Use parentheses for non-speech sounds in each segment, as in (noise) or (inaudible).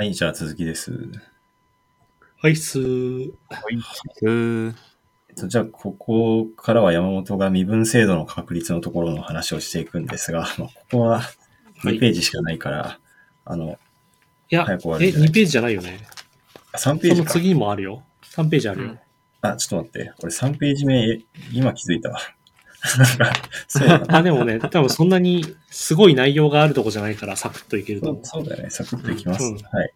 はい、じゃあ続きです。はいっすー。うーえっと、じゃあ、ここからは山本が身分制度の確立のところの話をしていくんですが、(laughs) まあ、ここははい2ページしかないから、あの、いや、早く終わるえ、んじゃない2ページじゃないよね。3ペーその。次もあるよ。3ページあるよ。あ、ちょっと待って。これ3ページ目、今気づいたわ。そう (laughs) あ、でもね、多分そんなにすごい内容があるとこじゃないから、サクッといけるとそう思う。そうだよね。サクッといきます。うんはい。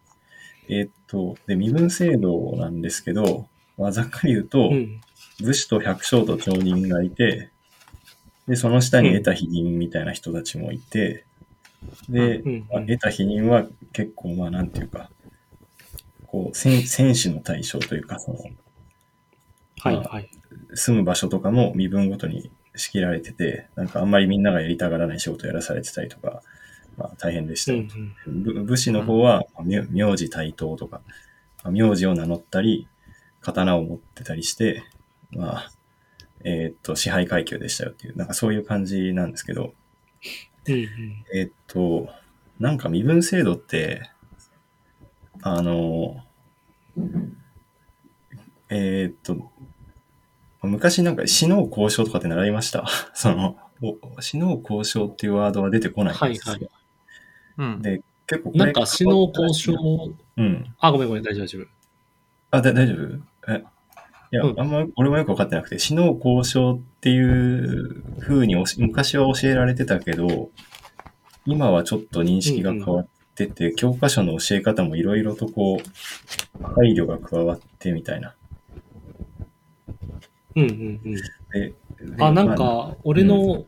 えーっと、で、身分制度なんですけど、まあ、ざっくり言うと、うん。武士と百姓と町人がいて、で、その下に得た否認みたいな人たちもいて、で、うんまあ得た否認は結構、まあ、なんていうか、こう、戦戦士の対象というか、その、はいはい。住む場所とかも身分ごとに仕切られてて、なんかあんまりみんながやりたがらない仕事をやらされてたりとか、まあ大変でしたようんうん。ぶ武士の方は、名名字対等とか、まあ名字を名乗ったり、刀を持ってたりして、まあ、えーっと、支配階級でしたよっていう、なんかそういう感じなんですけど、うんうん。えーっと、なんか身分制度って、あの、えーっと、昔なんか死の交渉とかって習いました？(laughs) その、お死の交渉っていうワードは出てこないんですよ。はいはいうん。で、結構なんか、死の交渉、うん。あ、ごめんごめん、大丈夫大丈夫。あ、だ大丈夫？えいや、うんあんま、俺もよくわかってなくて、死の交渉っていう風におし昔は教えられてたけど、今はちょっと認識が変わってて、教科書の教え方もいろいろとこう、配慮が加わってみたいな。うんうんうん。あ、なんまあか、俺の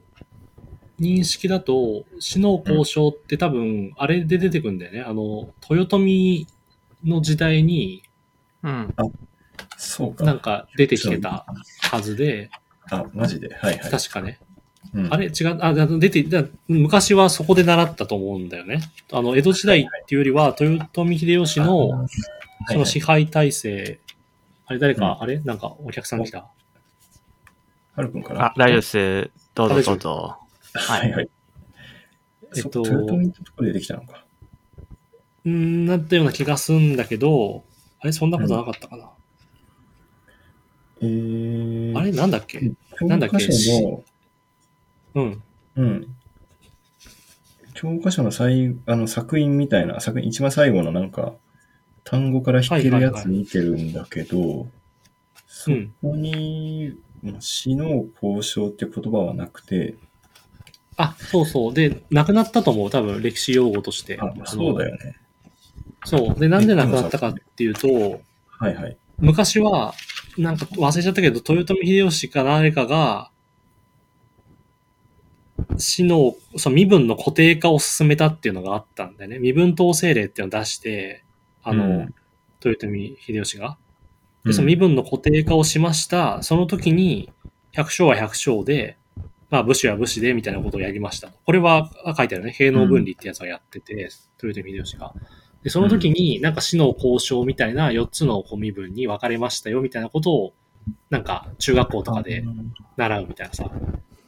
認識だと、死の交渉って多分、あれで出てくるんだよね。あの、豊臣の時代に、うん。そうか。なんか出てきてたはずで、あ、マジで？はいはい。確かね。うんあれ？違う、あ、だ出て、だ昔はそこで習ったと思うんだよね。あの、江戸時代っていうよりは、豊臣秀吉の、はいその支配体制、あれ誰か、うんあれ？なんかお客さん来た？はるくんから？あ、大丈夫です。どうぞどうぞ。はいはい。えっとそ豊臣ってとこでできたのか？うーん、なったような気がすんだけど、あれそんなことなかったかな、えー、あれなんだっけ？教なんだっけ？科書の、うん。うん。教科書の最あの作品みたいな、作品一番最後のなんか、単語から弾けるやつ見てるんだけど、そこに、まあ死の交渉って言葉はなくて、あ、そうそう。で、亡くなったと思う。多分、歴史用語として。あ、そうだよね。そう。で、なんで亡くなったかっていうと、はいはい。昔は、なんか忘れちゃったけど、豊臣秀吉か誰かが、死の、その身分の固定化を進めたっていうのがあったんだよね。身分統制令っていうのを出して、あの、うん豊臣秀吉が。で、うんその身分の固定化をしました。その時に、百姓は百姓で、まあ武士は武士でみたいなことをやりました。これはあ書いてあるね。平能分離ってやつをやってて、豊臣秀吉が。で、その時になんか死の交渉みたいな4つの身分に分かれましたよみたいなことを、なんか中学校とかで習うみたいなさ、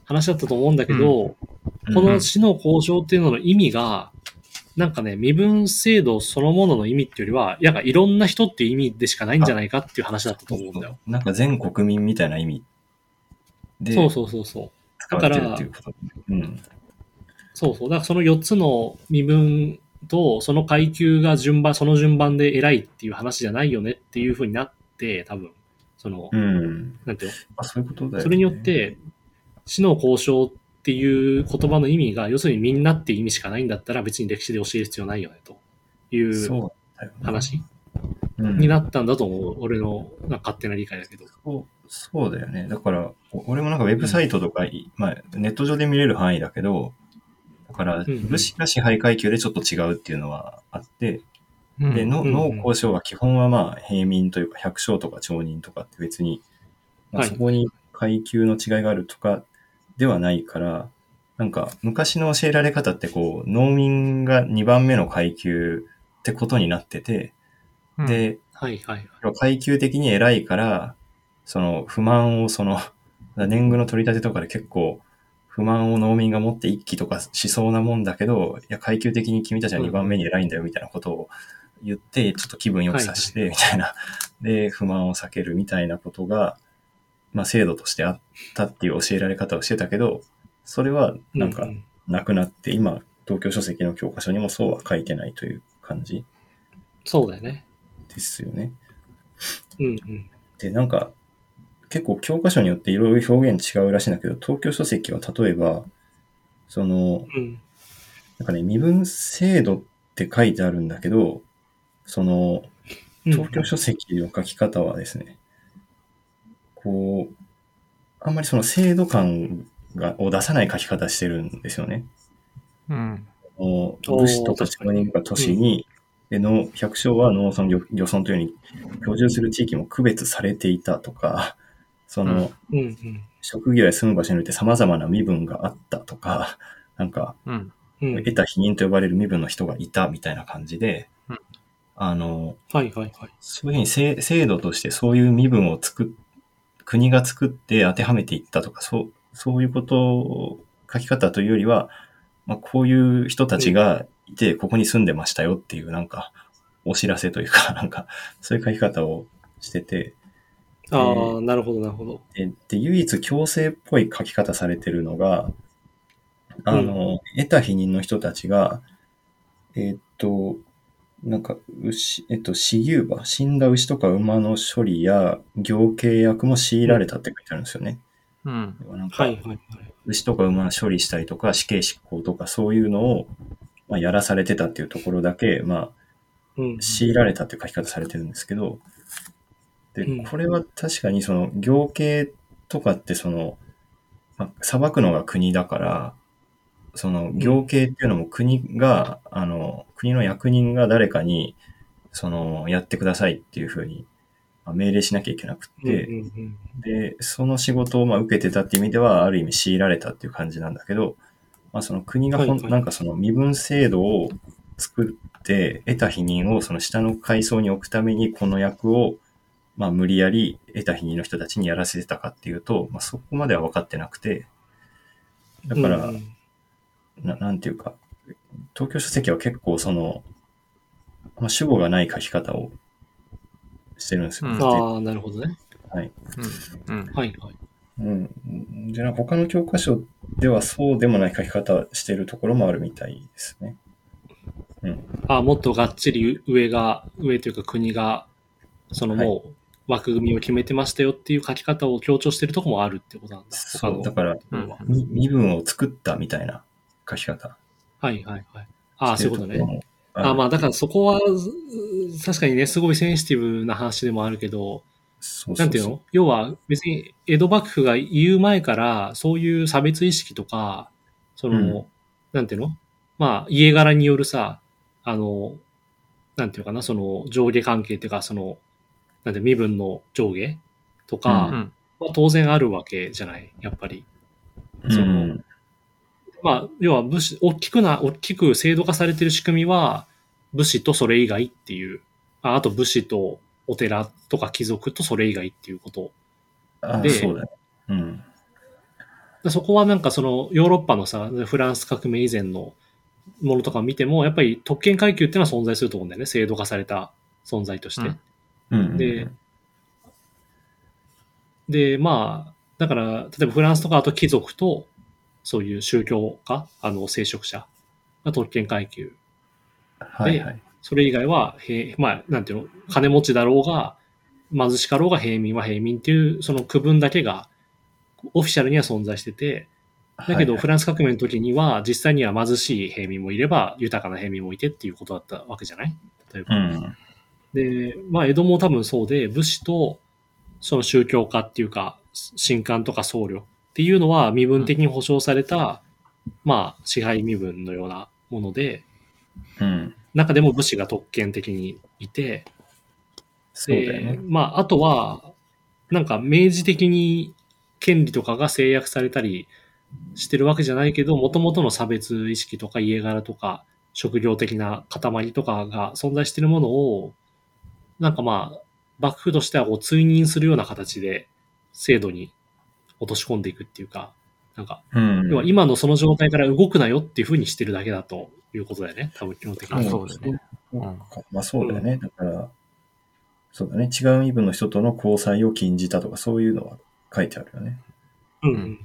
話だったと思うんだけど、この死の交渉っていうのの意味が、なんかね、身分制度そのものの意味っていうよりは、なんかいろんな人っていう意味でしかないんじゃないかっていう話だったと思うんだよ。なんか全国民みたいな意味でそうそうそうそう。使われてるっていうん。そうそう。だからその4つの身分と、その階級が順番、その順番で偉いっていう話じゃないよねっていう風になって、多分、その、うん。なんていうの？あ、そういうことだよね。それによっ、て、死の交渉っていう言葉の意味が、要するにみんなっていう意味しかないんだったら別に歴史で教える必要ないよね、という話うんになったんだと思う。俺の勝手な理解だけど。そうだよね。だから、お俺もなんかウェブサイトとか、まあ、ネット上で見れる範囲だけど、だから、んうん武士が支配階級でちょっと違うっていうのはあって、うんで、のうんうん農交渉は基本はまあ、平民というか、百姓とか町人とかって別に、まあ、はいそこに階級の違いがあるとかではないから、なんか、昔の教えられ方ってこう、農民が2番目の階級ってことになってて、うん、で、はいはい。階級的に偉いから、その不満をその、年貢の取り立てとかで結構不満を農民が持って一気とかしそうなもんだけど、いや階級的に君たちは2番目に偉いんだよみたいなことを言って、ちょっと気分良くさせて、みたいな。で、不満を避けるみたいなことが、まあ制度としてあったっていう教えられ方をしてたけど、それはなんかううなくなって、今、東京書籍の教科書にもそうは書いてないという感じそうだよね。ですよね。うんうん。で、なんか、結構教科書によっていろいろ表現違うらしいんだけど、東京書籍は例えば、その、うん。なんかね、身分制度って書いてあるんだけど、その、うん東京書籍の書き方はですね、こう、あんまりその制度感がを出さない書き方してるんですよね。うん。もうおー武士とか商人が都市に、で農百姓は農村漁漁村というように居住する地域も区別されていたとか、(laughs) その、うんうん。職業や住む場所によって様々な身分があったとか、なんか、うん。うん。得た否認と呼ばれる身分の人がいたみたいな感じで、うんあの、はいはいはい。そういうふうに制制度としてそういう身分を作っ、国が作って当てはめていったとか、そう、そういうことを書き方というよりは、まあ、こういう人たちがいて、ここに住んでましたよっていう、なんか、お知らせというか、(laughs) なんか、そういう書き方をしてて、ああ、なるほどなるほど。で、で唯一強制っぽい書き方されてるのが、あの、得た否認の人たちが、えーっと、なんか、牛、えっと、死牛馬、死んだ牛とか馬の処理や行契約も強いられたって書いてあるんですよね。うん。なんかはいはいはい。牛とか馬の処理したりとか、死刑執行とかそういうのを、まあ、やらされてたっていうところだけ、まあ、うん。強いられたっていう書き方されてるんですけど、でうん、これは確かにその行刑とかってその、まあ、裁くのが国だから、その行刑っていうのも国が、あの、国の役人が誰かに、その、やってくださいっていうふうにまあ命令しなきゃいけなくって、うんうんで、その仕事をまあ受けてたっていう意味では、ある意味強いられたっていう感じなんだけど、まあその国がほん、はいはいなんかその身分制度を作って、得た否認をその下の階層に置くために、この役を、まあ無理やり得た否認の人たちにやらせてたかっていうと、まあそこまでは分かってなくて、だうん。から、うんうんななんていうか、東京書籍は結構その、まあ主語がない書き方をしてるんですよ。うんああ、なるほどね。はい。うん。うん。はいはい。うん。じゃあ、他の教科書ではそうでもない書き方をしているところもあるみたいですね。うん。ああ、もっとがっちり上が、上というか国が、そのもう枠組みを決めてましたよっていう書き方を強調してるとこもあるってことなんだ。そう、だから、うんみ身分を作ったみたいな書き方。はいはいはい。ああ、そういうことね。ね。あまあ、だからら、そこは、ず確かにね、すごいセンシティブな話でもあるけど、そうそうそうなんていうの？要は別に江戸幕府が言う前から、そういう差別意識とか、その、うんなんていうの？まあ、家柄によるさ、あの、なんていうかな、その上下関係っていうか、その、なんて身分の上下とうかうん。は当然あるわけじゃない、やっぱり。そのうん。まあ、要は武士、大きくな、大きく制度化されてる仕組みは、武士とそれ以外っていう、ああと武士とお寺とか貴族とそれ以外っていうこと。であそうだね。うん。でそこはなんかそのヨーロッパのさ、フランス革命以前のものとかを見ても、やっぱり特権階級っていうのは存在すると思うんだよね。制度化された存在として。うんうん。でで、まあ、だから、例えばフランスとかあと貴族と、そういう宗教家、あの、聖職者が特権階級。はいはい。それ以外は平、まあ、なんていうの、金持ちだろうが、貧しかろうが平民は平民っていう、その区分だけが、オフィシャルには存在してて、だけど、はいフランス革命の時には、実際には貧しい平民もいれば、豊かな平民もいてっていうことだったわけじゃない？例えば。うん。で、まあ、江戸も多分そうで、武士と、その宗教家っていうか、神官とか僧侶っていうのは身分的に保障された、まあ、支配身分のようなもので、うん。中でも武士が特権的にいて、そうだよでね。まあ、あとは、なんか明示的に権利とかが制約されたりしてるわけじゃないけど、元々の差別意識とか家柄とか、職業的な塊とかが存在しているものを、なんかまあ、幕府としてはこう追認するような形で制度に落とし込んでいくっていうか、なんか、うん。要は今のその状態から動くなよっていうふうにしてるだけだということだよね、多分基本的あに。そうですね。うんまあそうだよね。だから、そうだね。違う身分の人との交際を禁じたとか、そういうのは書いてあるよね。うんうん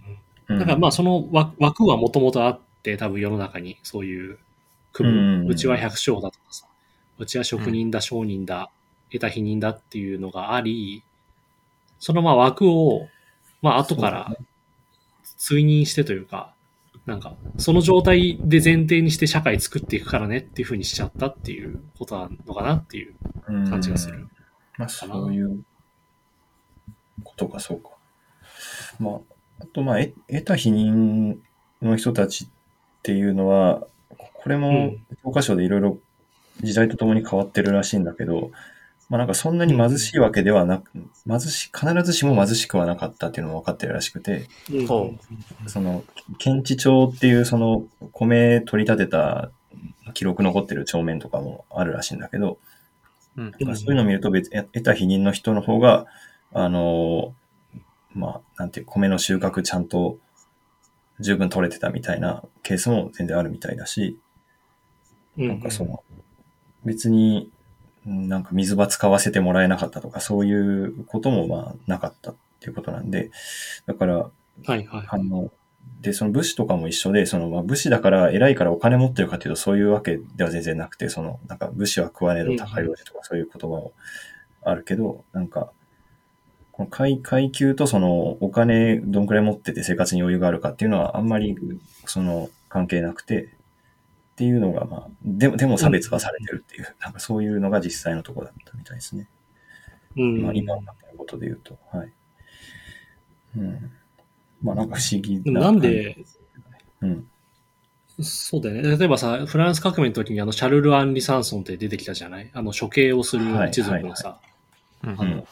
だからまあその枠枠はもともとあって、多分世の中にそういう区うん分、うちは百姓だとかさ、うちは職人だ、商人だ、得た否認だっていうのがあり、そのまあ枠を、まあ後から追認してというか、なんか、その状態で前提にして社会作っていくからねっていう風にしちゃったっていうことなのかなっていう感じがする。まあそういうことか、そうか。まあ、あとまあ、え得た否認の人たちっていうのは、これもうん教科書でいろいろ時代とともに変わってるらしいんだけど、まあなんかそんなに貧しいわけではなく、貧しい、必ずしも貧しくはなかったっていうのも分かってるらしくて、うん。ほその、検地帳っていうその米取り立てた記録残ってる帳面とかもあるらしいんだけど、うん。そういうのを見ると別、や得た否認の人の方が、あのーまあ、なんていう、米の収穫ちゃんと十分取れてたみたいなケースも全然あるみたいだし、うん。なんかその、別に、うんなんか水場使わせてもらえなかったとか、そういうこともまあなかったっていうことなんで、だから、はいはい。あの、で、その武士とかも一緒で、その、まあ、武士だから偉いからお金持ってるかっていうとそういうわけでは全然なくて、その、なんか武士は食わねえど高いわけとかそういう言葉もあるけど、なんか、この階階級とそのお金どんくらい持ってて生活に余裕があるかっていうのはあんまりその関係なくて、っていうのがまあ、でも、でも差別はされてるっていう、なんかそういうのが実際のところだったみたいですね。うんまあ今のことで言うと、はい。うん。まあなんか不思議でもなんで、うん。そうだよね。例えばさ、フランス革命の時にあの、シャルル・アンリ・サンソンって出てきたじゃない？あの、処刑をする一族のさ、うん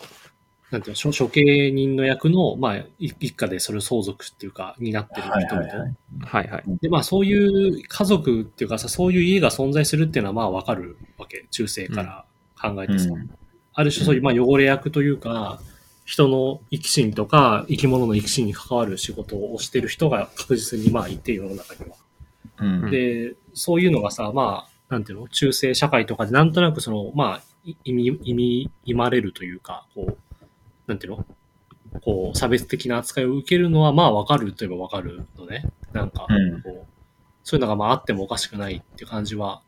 なんていうの、処処刑人の役の、まあ、い一家でそれを相続っていうか、になってるはい人々。はいはい。はいはい。で、まあ、そういう家族っていうかさ、そういう家が存在するっていうのはまあわかるわけ。中世から考えてさ。うんある種そういう、まあ、汚れ役というか、人の生き死にとか、生き物の生き死にに関わる仕事をしてる人が確実にまあいて、世の中には。うん。で、そういうのがさ、まあ、なんていうの、中世社会とかでなんとなくその、まあ、い意味、意味、意まれるというか、こう、なんていうの？こう、差別的な扱いを受けるのは、まあ、わかるといえばわかるのね。なんか、うんこう、そういうのがまああってもおかしくないって感じは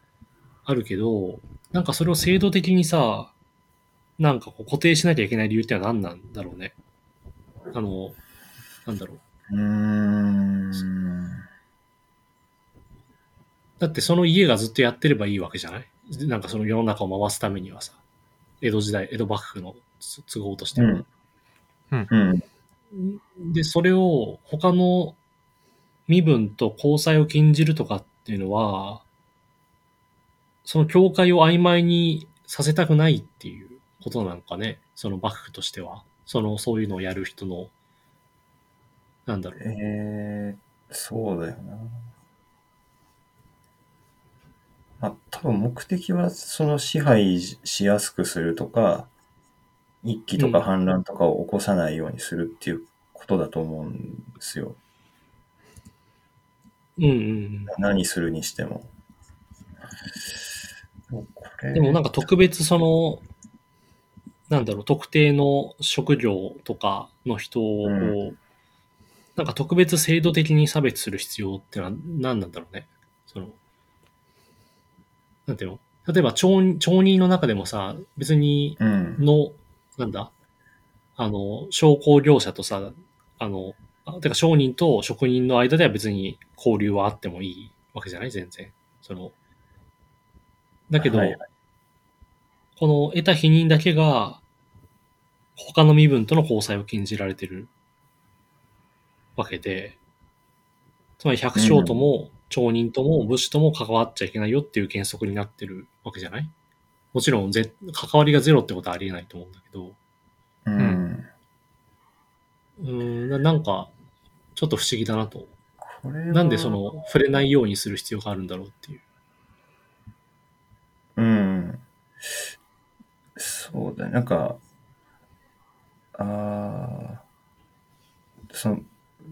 あるけど、なんかそれを制度的にさ、なんかこう固定しなきゃいけない理由ってのは何なんだろうね？あの、なんだろう。うーん。だってその家がずっとやってればいいわけじゃない？なんかその世の中を回すためにはさ、江戸時代、江戸幕府の都都合としては。うん。で、それを他の身分と交際を禁じるとかっていうのは、その境界を曖昧にさせたくないっていうことなんかね、その幕府としては。その、そういうのをやる人の、なんだろう。えー、そうだよな。まあ、多分目的はその支配しやすくするとか、一揆とか反乱とかを起こさないようにするっていうことだと思うんですよ。うんうん何するにしても。でもなんか特別その、なんだろう、特定の職業とかの人を、うなんか特別制度的に差別する必要ってのは何なんだろうね。その、なんていうの？例えば町人、町人の中でもさ、別に、うん。の、なんだ？あの、商工業者とさ、あの、あてか商人と職人の間では別に交流はあってもいいわけじゃない？全然。その、だけど、はいこの得た否認だけが、他の身分との交際を禁じられてるわけで、つまり百姓とも町人とも武士とも関わっちゃいけないよっていう原則になってるわけじゃない？もちろんぜ、関わりがゼロってことはありえないと思うんだけど、うん。うーん、ななんか、ちょっと不思議だなと。なんでそ、の、触れないようにする必要があるんだろうっていう。うん。そうだね。なんか、あーその、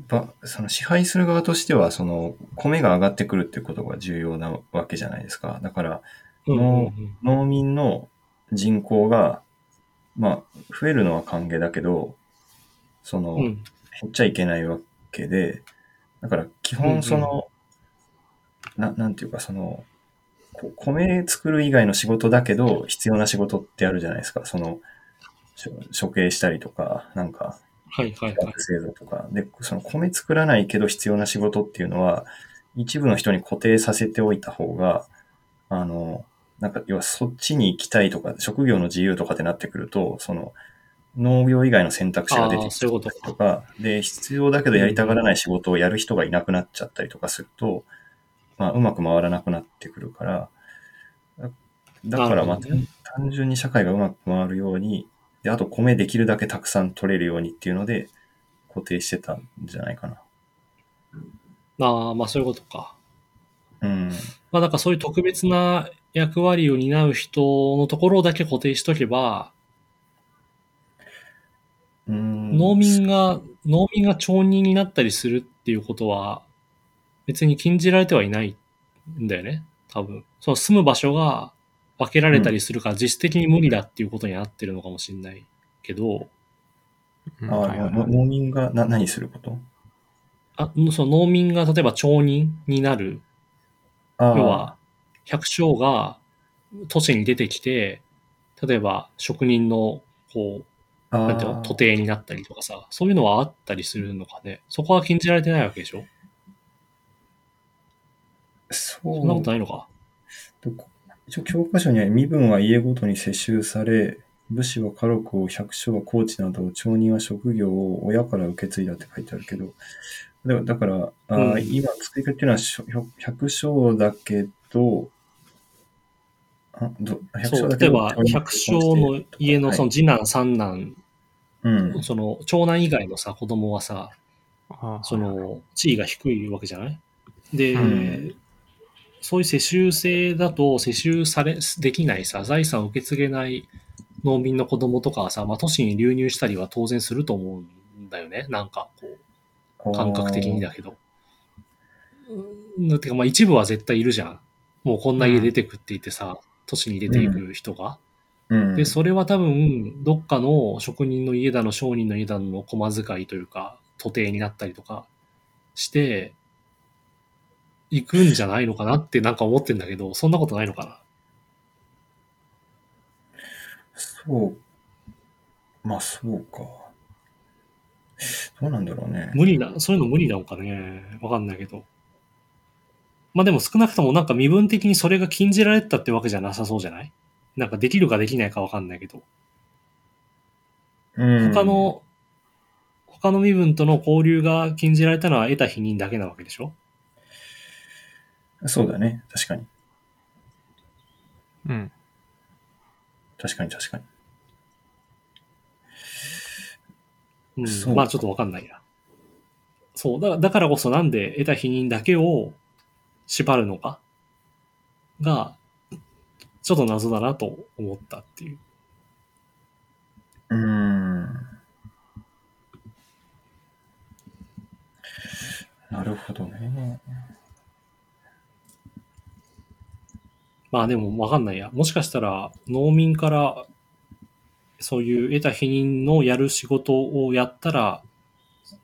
ば、その支配する側としては、その、米が上がってくるっていうことが重要なわけじゃないですか。だから、うんうんうん農民の人口が、まあ、増えるのは歓迎だけど、その、うん。減っちゃいけないわけで、だから基うんうん本その、ななんていうかその、こ米作る以外の仕事だけど必要な仕事ってあるじゃないですか。その、処刑したりとか、なんか、はいはいはい。学制度とか。で、その米作らないけど必要な仕事っていうのは、一部の人に固定させておいた方が、あの、なんか、要はそっちに行きたいとか、職業の自由とかってなってくると、その、農業以外の選択肢が出てきたりとか、で、必要だけどやりたがらない仕事をやる人がいなくなっちゃったりとかすると、まあ、うまく回らなくなってくるから、だだから、まあなるほどね、単純に社会がうまく回るように、で、あと米できるだけたくさん取れるようにっていうので、固定してたんじゃないかな。ああ、まあそういうことか。うん。まあだからそういう特別な役割を担う人のところだけ固定しとけば、うん。農民が、農民が町人になったりするっていうことは、別に禁じられてはいないんだよね。多分。その住む場所が分けられたりするから実質的に無理だっていうことになってるのかもしれないけど、あうん。はいはいの農民がな何すること？あその農民が例えば町人になる、要は、百姓が都市に出てきて、例えば職人の、こう、なんていうの、徒弟になったりとかさ、そういうのはあったりするのかね。そこは禁じられてないわけでしょ？そう。そんなことないのか？一応教科書には身分は家ごとに世襲され、武士は家禄を百姓は高知など、町人は職業を親から受け継いだって書いてあるけど、だだから、うん。今作り方っていうのは百姓だけど、そう、例えば、百姓の家のその次男、三男、うん。その長男以外のさ、子供はさ、その地位が低いわけじゃない？で、うんそういう世襲制だと世襲され、できないさ、財産を受け継げない農民の子供とかはさ、まあ都市に流入したりは当然すると思うんだよね。なんかこう、感覚的にだけど。てかまあ一部は絶対いるじゃん。もうこんな家出てくって言ってさ、都市に出ていく人が。うん。で、それは多分、どっかの職人の家だの、商人の家だの、駒遣いというか、徒弟になったりとかして、行くんじゃないのかなってなんか思ってんだけど、そんなことないのかな？そう。まあ、そうか。どうなんだろうね。無理な、そういうの無理なのかねわかんないけど。まあでも少なくともなんか身分的にそれが禁じられてたってわけじゃなさそうじゃない？なんかできるかできないかわかんないけど。うん他の、他の身分との交流が禁じられたのは得た否認だけなわけでしょ？そうだね。確かに。うん。確かに確かに。うんまあちょっとわかんないや。そう。だだからこそなんで得た否認だけを縛るのか？が、ちょっと謎だなと思ったっていう。うーん。なるほどね。まあでもわかんないや。もしかしたら農民からそういう得た否認のやる仕事をやったら、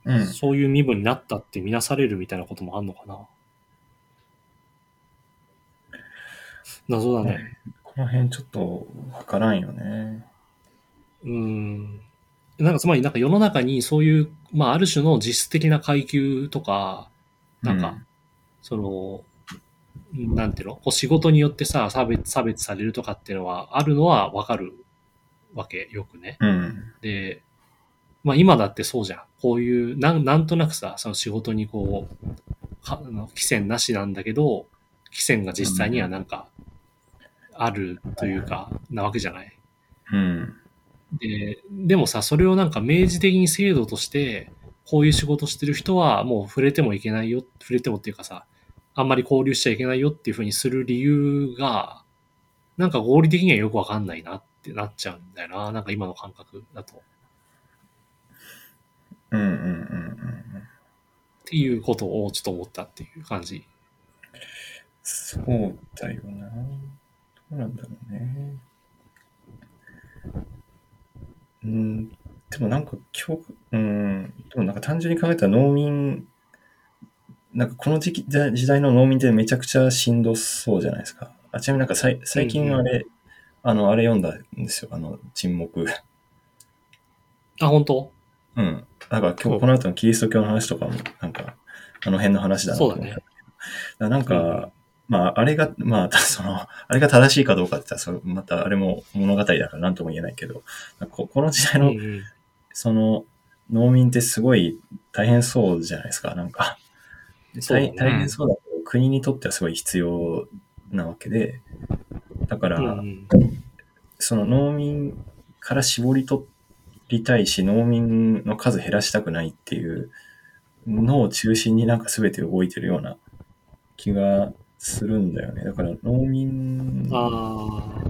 うん。そういう身分になったって見なされるみたいなこともあんのかな？謎だね。この辺ちょっとわからんよね。うん。なんかつまりなんか世の中にそういう、まあある種の実質的な階級とか、なんか、その、なんていうの？こう仕事によってさ、差別、差別されるとかっていうのはあるのはわかるわけ、よくね。うん。で、まあ今だってそうじゃん。こういう、なんなんとなくさ、その仕事にこう、はあの規制なしなんだけど、規制が実際にはなんか、あるというか、なわけじゃない。うん。で、でもさ、それをなんか明示的に制度として、こういう仕事してる人はもう触れてもいけないよ、触れてもっていうかさ、あんまり交流しちゃいけないよっていうふうにする理由が、なんか合理的にはよくわかんないなってなっちゃうんだよな。なんか今の感覚だと。うんうんうんうんっていうことをちょっと思ったっていう感じ。そうだよな。うなんだろうね。うん、でもなんか今日、うん、でもなんか単純に考えたら農民、なんかこの時期時時代の農民ってめちゃくちゃしんどそうじゃないですか。あちなみになんかさい最近あれ、あの、あれ読んだんですよ。あの、沈黙。あ、本当？うん。だから今日この後のキリスト教の話とかも、なんか、あの辺の話だなと思った。そうだねだなんか、まあ、あれが、まあ、(laughs) その、あれが正しいかどうかって言ったら、それまたあれも物語だから何とも言えないけど、ここの時代の、うんうん。その、農民ってすごい大変そうじゃないですか、なんか。大大変そうだけど、国にとってはすごい必要なわけで、だから、うんうん。その農民から絞り取りたいし、農民の数減らしたくないっていうのを中心になんか全て動いてるような気がするんだよね。だから農民、あ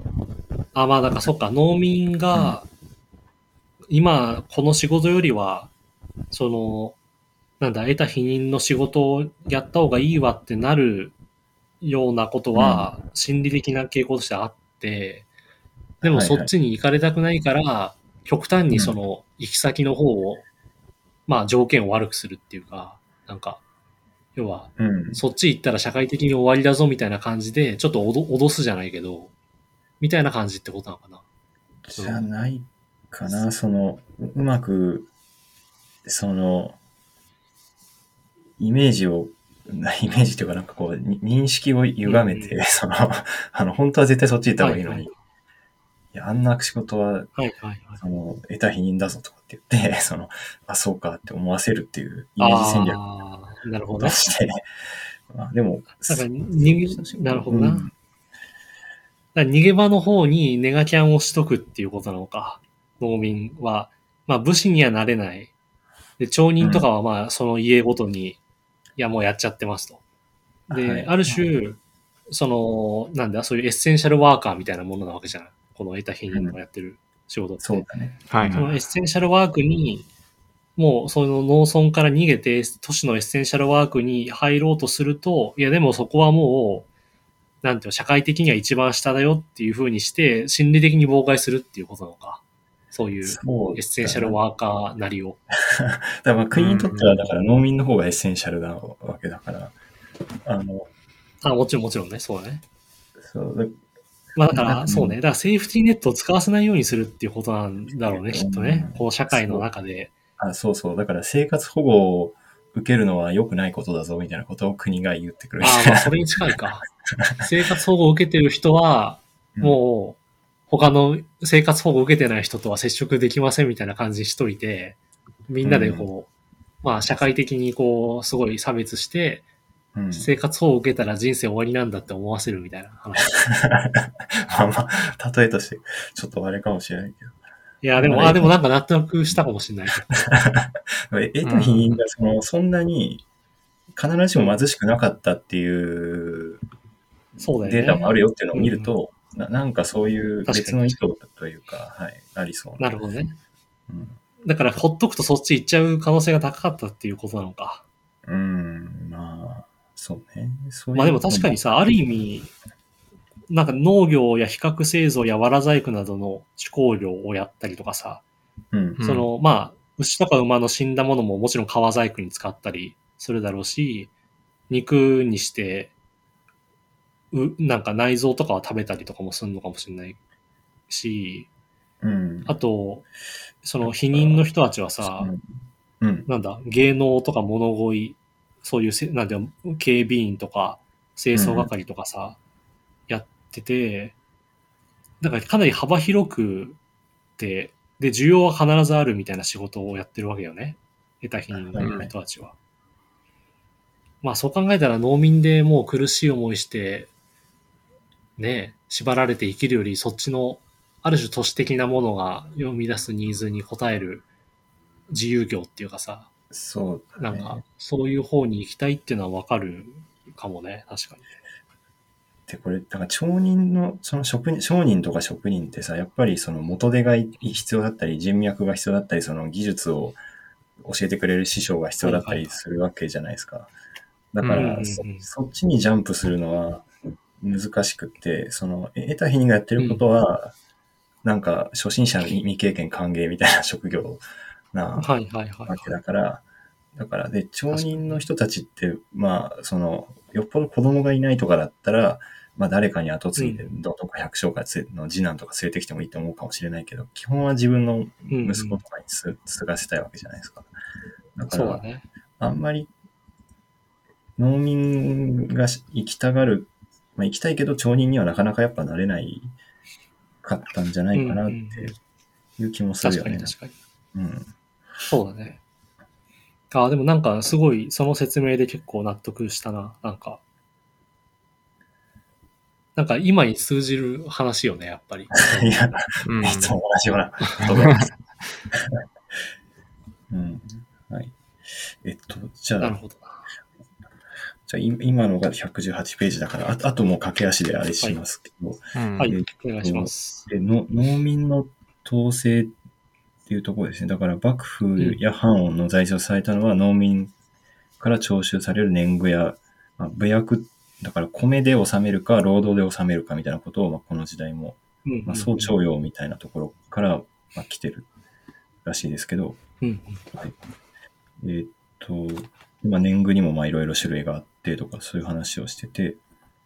あ。あ、まあ、だからそっか、農民が、今、この仕事よりは、その、なんだ、得た否認の仕事をやった方がいいわってなるようなことは、心理的な傾向としてあって、でもそっちに行かれたくないから、極端にその、行き先の方を、まあ、条件を悪くするっていうか、なんか、要は、うん。そっち行ったら社会的に終わりだぞみたいな感じで、ちょっと脅脅すじゃないけど、みたいな感じってことなのかな。じゃないかな、その、ううまく、その、イメージを、なイメージっていうかなんかこう、に認識を歪めて、うんその、あの、本当は絶対そっち行った方がいいのに、はいはいいや、あんな仕事は、はいはいはい。その、得た否認だぞとかって言って、その、あ、そうかって思わせるっていうイメージ戦略なるほどね。として、まあ、でも、だから逃げ、なるほどな。うんだ逃げ場の方にネガキャンをしとくっていうことなのか。農民は。まあ武士にはなれない。で、町人とかはまあその家ごとに、いやもうやっちゃってますと。で、はいある種、その、なんだ、そういうエッセンシャルワーカーみたいなものなわけじゃない。この穢多非人のやってる仕事って。そうだね。はいそのエッセンシャルワークに、もうその農村から逃げて都市のエッセンシャルワークに入ろうとすると、いやでもそこはもう、なんていうの、社会的には一番下だよっていう風にして、心理的に妨害するっていうことなのか？そういう。エッセンシャルワーカーなりを。(laughs) だからまあ国にとっては、だから農民の方がエッセンシャルなわけだから、あの、あ、もちろんもちろんね、そうだね。そうだまあだかうんら、そうね。だからセーフティーネットを使わせないようにするっていうことなんだろうね、きっとねうん。この社会の中で。あそうそう。だから生活保護を受けるのは良くないことだぞ、みたいなことを国が言ってくる。ああ、まあそれに近いか。(laughs) 生活保護を受けてる人は、うんもう、他の生活保護を受けてない人とは接触できませんみたいな感じにしといて、みんなでこう、まあ社会的にこう、すごい差別して、うん、生活保護を受けたら人生終わりなんだって思わせるみたいな話。(laughs) まあまあ、例えとして、ちょっとあれかもしれないけど。いや、でも、まああ、でもなんか納得したかもしれない。(laughs) え得た否認がその、そんなに必ずしも貧しくなかったっていうそうだよね。データもあるよっていうのを見ると、ななんかそういう別の意図というか、はい、ありそうなるほどね。うんだから、ほっとくとそっち行っちゃう可能性が高かったっていうことなのか。うん、まあ、そうね。そういうまあでも確かにさ、ある意味、なんか農業や比較製造や藁細工などの手工業をやったりとかさ、うん、うん。その、まあ、牛とか馬の死んだものももちろん革細工に使ったりするだろうし、肉にして、う、なんか内臓とかは食べたりとかもするのかもしれないし、うん。あと、その否認の人たちはさ、うん、なんだ、芸能とか物乞い、そういうせ、なんだよ、警備員とか、清掃係とかさ、やってて、だからかなり幅広くて、で、需要は必ずあるみたいな仕事をやってるわけよね。得た否認の人たちは。まあそう考えたら農民でもう苦しい思いして、ね、縛られて生きるより、そっちの、ある種都市的なものが生み出すニーズに応える自由業っていうかさ、そうだね。なんか、そういう方に行きたいっていうのはわかるかもね、確かに。で、これ、だから町人の、その職人、商人とか職人ってさ、やっぱりその元手が必要だったり、人脈が必要だったり、その技術を教えてくれる師匠が必要だったりするわけじゃないですか。だからそ、そっちにジャンプするのは、難しくって、その、え得た日にがやってることは、なんか、初心者未経験歓迎みたいな職業なわ。けだから、だから、で、町人の人たちって、まあ、その、よっぽど子供がいないとかだったら、まあ、誰かに後継いで、どどっか百姓かつの次男とか連れてきてもいいと思うかもしれないけど、基本は自分の息子とかにす継がせたいわけじゃないですか。だから、そうだね。あんまり、農民がし生きたがる、まあ、生きたいけど町人にはなかなかやっぱなれないかったんじゃないかなっていう気もするよね。確かに確かに。うん。そうだね。ああ、でもなんかすごいその説明で結構納得したな。なんか。なんか今に通じる話よね、やっぱり。(laughs) いや、うんいつも同じようなことが。(laughs) うん。はい。えっと、じゃあ、なるほどな。じゃあい今のが118ページだから、ああともう駆け足であれしますけど、うんはいえっ、お願いします。での農民の統制っていうところですね。だから幕府や藩の財政をされたのは農民から徴収される年貢や、まあ、武薬、だから米で納めるか労働で納めるかみたいなことを、まあ、この時代も、まあ、総徴用みたいなところから、まあ、来てるらしいですけど、うんえーっと、今年貢にもまあいろいろ種類があってとかそういう話をしてて、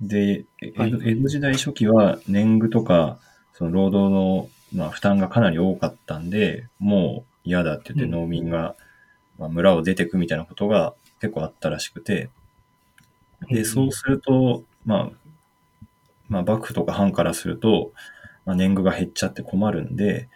で、え江戸,、はい江戸時代初期は年貢とか、その労働のまあ負担がかなり多かったんで、もう嫌だって言ってうん。農民がまあ村を出てくみたいなことが結構あったらしくて、で、うん。そうすると、まあ、まあ幕府とか藩からすると、まあ、年貢が減っちゃって困るんで、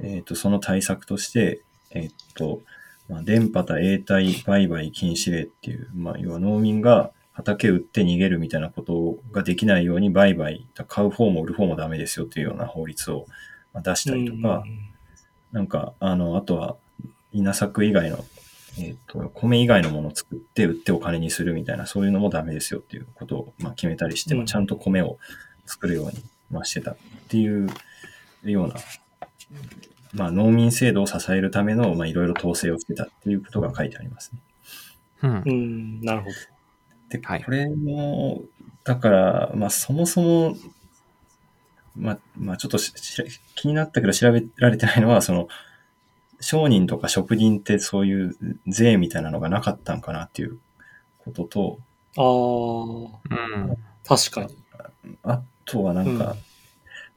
えっ、と、その対策として、えっ、と、まあ、電波と永代売買禁止令っていう、まあ、要は農民が畑売って逃げるみたいなことができないように売買、買う方も売る方もダメですよっていうような法律をまあ出したりとか、なんか、あの、あとは、稲作以外の、えっ、と、米以外のものを作って売ってお金にするみたいな、そういうのもダメですよっていうことを、まあ、決めたりして、うんまあ、ちゃんと米を作るように、まあ、してたっていうような、まあ、農民制度を支えるための、まあ、いろいろ統制をしてたっていうことが書いてありますね。うんうん、なるほど。で、はいこれも、だから、まあ、そもそも、まあ、まあ、ちょっとしし気になったけど調べられてないのは、その、商人とか職人ってそういう税みたいなのがなかったんかなっていうことと、ああ、うん確かに。あとはなんか、うん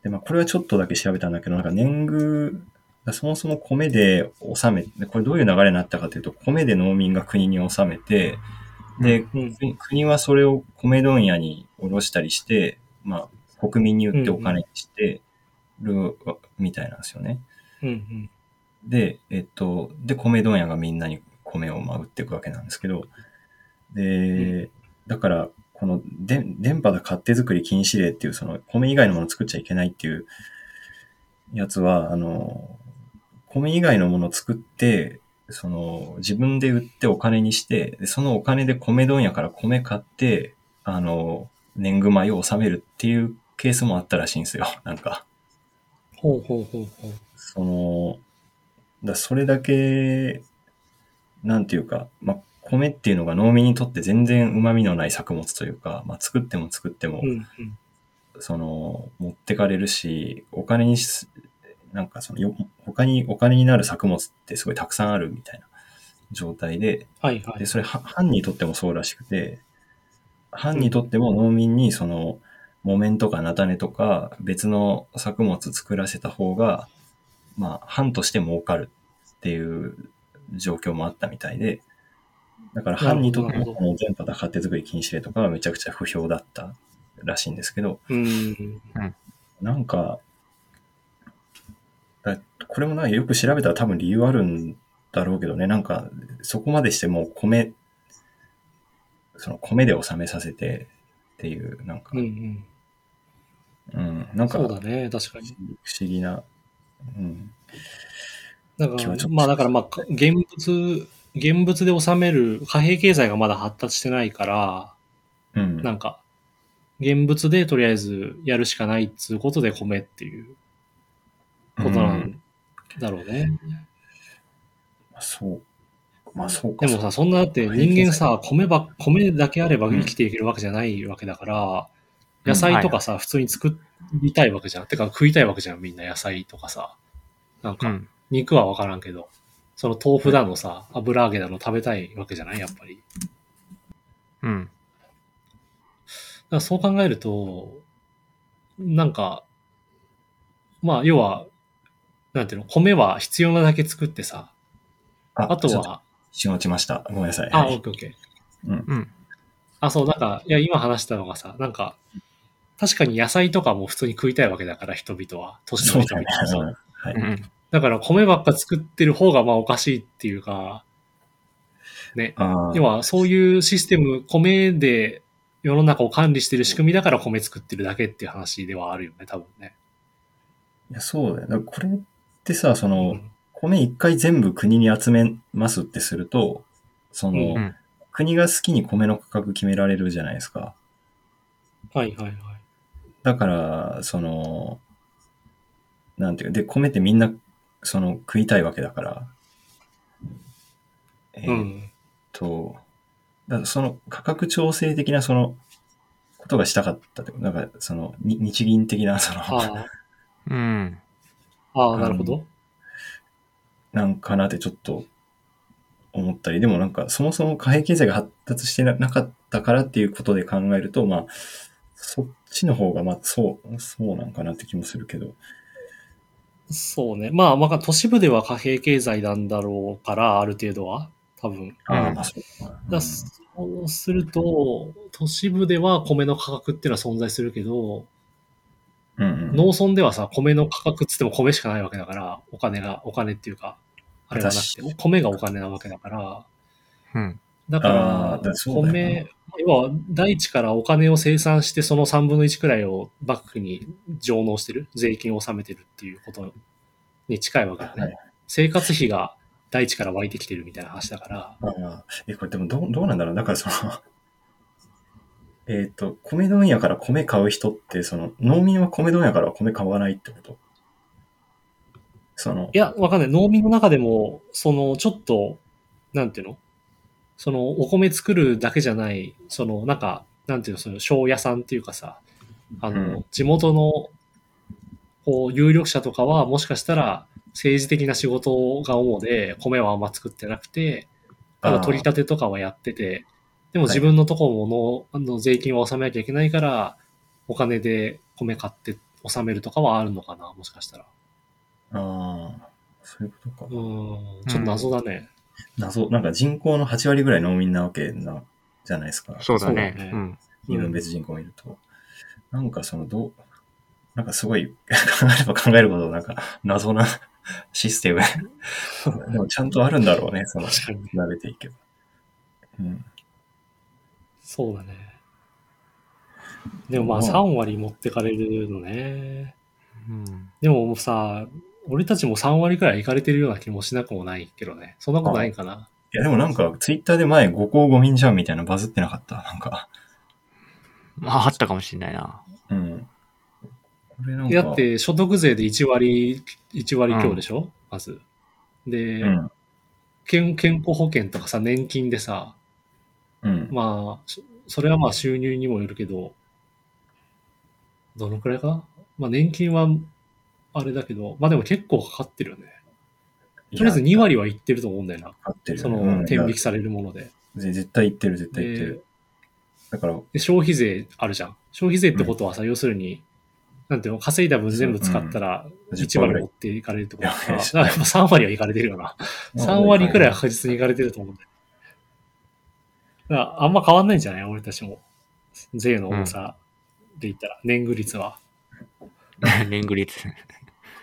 で、まあ、これはちょっとだけ調べたんだけど、なんか年貢、そもそも米で納め、でこれどういう流れになったかというと、米で農民が国に納めて、で、うん。国国はそれを米問屋に卸したりして、まあ、国民に売ってお金にしてるみたいなんですよね。うんうん。で、えっと、で、米問屋がみんなに米をまあ売っていくわけなんですけど、で、だから、こので電波だ勝手作り禁止令っていう、その米以外のものを作っちゃいけないっていうやつは、あの、米以外のものを作って、その、自分で売ってお金にして、でそのお金で米問屋から米買って、あの、年貢米を納めるっていうケースもあったらしいんですよ。なんか。ほうほうほうほう。その、だそれだけ、なんていうか、まあ、米っていうのが農民にとって全然旨味のない作物というか、まあ、作っても作っても、うんうん。その、持ってかれるし、お金にし、なんかそのよ、他にお金になる作物ってすごいたくさんあるみたいな状態で、はいはいで、。それ、は藩にとってもそうらしくて、藩にとっても農民にその、木綿とか菜種とか別の作物作らせた方が、まあ、藩として儲かるっていう状況もあったみたいで、だから藩にとってもこの全パタ勝手作り禁止令とかはめちゃくちゃ不評だったらしいんですけど、うん。なんか、だこれもなんかよく調べたら多分理由あるんだろうけどね、なんかそこまでしてもう米、その米で納めさせてっていう、なんか、うんううん、ん。なんか不そうだね、確かに。思議な、うん、だから、まあだからまあ、現物、現物で収める貨幣経済がまだ発達してないから、うん、なんか、現物でとりあえずやるしかないっつうことで米っていうことなうん。んだろうね。まあそう、まあそうか。でもさ、そんなだって人間さ、米ば、米だけあれば生きていけるわけじゃないわけだから、野菜とかさ、普通に作りたいわけじゃん。てか食いたいわけじゃん、みんな野菜とかさ。なんか、うん。肉はわからんけど、その豆腐だのさ、油揚げだの食べたいわけじゃない？やっぱり。うん。だからそう考えると、なんか、まあ、要は、なんていうの、米は必要なだけ作ってさ、ああとは、一瞬落ちました。ごめんなさい。あ、はいオッケーオッケー。うん。うん。あ、そう、なんか、いや、今話したのがさ、なんか、確かに野菜とかも普通に食いたいわけだから、人々は。都市の人そうだね々はい。うん。だから、米ばっか作ってる方が、まあ、おかしいっていうか、ね。要は、そういうシステム、米で世の中を管理してる仕組みだから米作ってるだけっていう話ではあるよね、多分ね。いや、そうだよ。だこれってさ、その、うん米一回全部国に集めますってすると、その、うん国が好きに米の価格決められるじゃないですか。はいはいはい。だから、その、なんていうか、で、米ってみんな、その、食いたいわけだから。えーっうん。と、だからその価格調整的なその、ことがしたかったってこと。なんか、その、に日銀的な、その、あうん。あ、ああ、なるほど。なんかなってちょっと思ったり、でもなんかそもそも貨幣経済が発達してななかったからっていうことで考えると、まあ、そっちの方がまあそう、そうなんかなって気もするけど。そうね。まあ、まあ、都市部では貨幣経済なんだろうから、ある程度は、多分。ああ、まあそうか。だそうすると、都市部では米の価格っていうのは存在するけど、うんうん。農村ではさ、米の価格っつっても米しかないわけだから、お金が、お金っていうか、あれはなくて確、米がお金なわけだから、うん。だかあら米、要は大地からお金を生産して、その3分の1くらいを幕府に上納してる、税金を納めてるっていうことに近いわけだね。はい生活費が大地から湧いてきてるみたいな話だから、え、これでもどう、どうなんだろう。だからその、(laughs) えっと、米問屋から米買う人って、その、農民は米問屋からは米買わないってこと？そのい、や、わかんない。農民の中でも、その、ちょっと、なんていうの？その、お米作るだけじゃない、その、なんか、なんていうの、その、庄屋さんっていうかさ、あの、うん地元の、こう、有力者とかは、もしかしたら、政治的な仕事が主で、米はあんま作ってなくて、ただ取り立てとかはやってて、でも自分のところもの、あの税金を納めなきゃいけないから、お金で米買って納めるとかはあるのかな、もしかしたら。ああ、そういうことかう。ーん、ちょっと謎だね。謎、なんか人口の8割ぐらい農民なわけな、じゃないですか。そうだね。そうん。日本別人口を見ると。なんかその、どう、なんかすごい、(laughs) 考えれば考えるほど、なんか謎な (laughs) システム。(laughs) でもちゃんとあるんだろうね、その。慣れていけば。うん。そうだね。でもまあまあ3割持ってかれるのね。うん。でもさ、俺たちも3割くらい行かれてるような気もしなくもないけどね。そんなことないんかな。いや、でもなんか、ツイッターで前、五行五民じゃんみたいなバズってなかった？なんか。あ、あったかもしれないな。うん。これなんか。だって所得税で1割、1割強でしょ、まず。で、うん。健健康保険とかさ、年金でさ、うん。まあ、そそれはまあ収入にもよるけど、どのくらいかな？まあ年金はあれだけど、まあでも結構かかってるよね。とりあえず2割はいってると思うんだよな。かかってるよそね。うんの、天引きされるもので。ぜ絶対言ってる、絶対言ってでる。だから、で消費税あるじゃん。消費税ってことはさ、要するに、なんていうの、稼いだ分全部使ったら、うん1割持っていかれるってことだから、いやだからやっぱ3割はいかれてるよな。3割くらいは確実にいかれてると思うんだよ。だからあんま変わんないんじゃない？俺たちも。税の重さで言ったら、年貢率は。(laughs) 年貢率。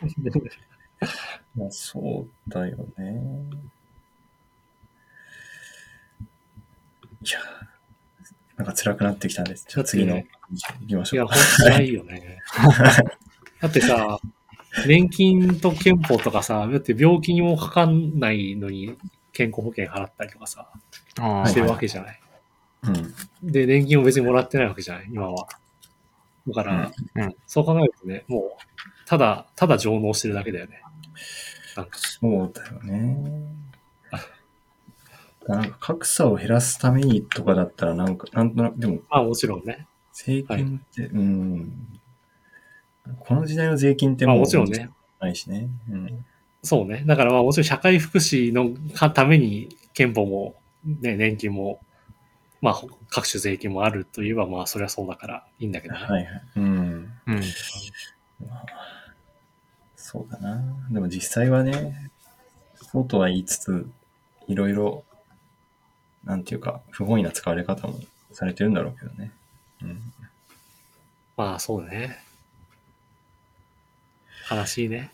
(laughs) まあ、そうだよね。いや、なんか辛くなってきたんです。じゃあ次の、行きましいや、ょうほんと辛いよね。(laughs) だってさ、年金と憲法とかさ、だって病気にもかかんないのに健康保険払ったりとかさ、あしてるわけじゃない。うん。で、年金を別にもらってないわけじゃない、今は。だから、うんうんそう考えるとね、もう、ただ、ただ上納してるだけだよね。なんか、そうだよね。なんか格差を減らすためにとかだったら、なんか、なんとなく、でもまあもちろんね。税金って、うん。この時代の税金ってまあもうもちろんね。ないしね。うん。そうね。だからまあもちろん社会福祉のかために憲法も、ね、年金も、まあ各種税金もあるといえばまあそれはそうだからいいんだけどね。はいはい。うん。うん。そうだな。でも実際はね、そうとは言いつつ、いろいろ、なんていうか、不本意な使われ方もされてるんだろうけどね。うん。まあそうね。悲しいね。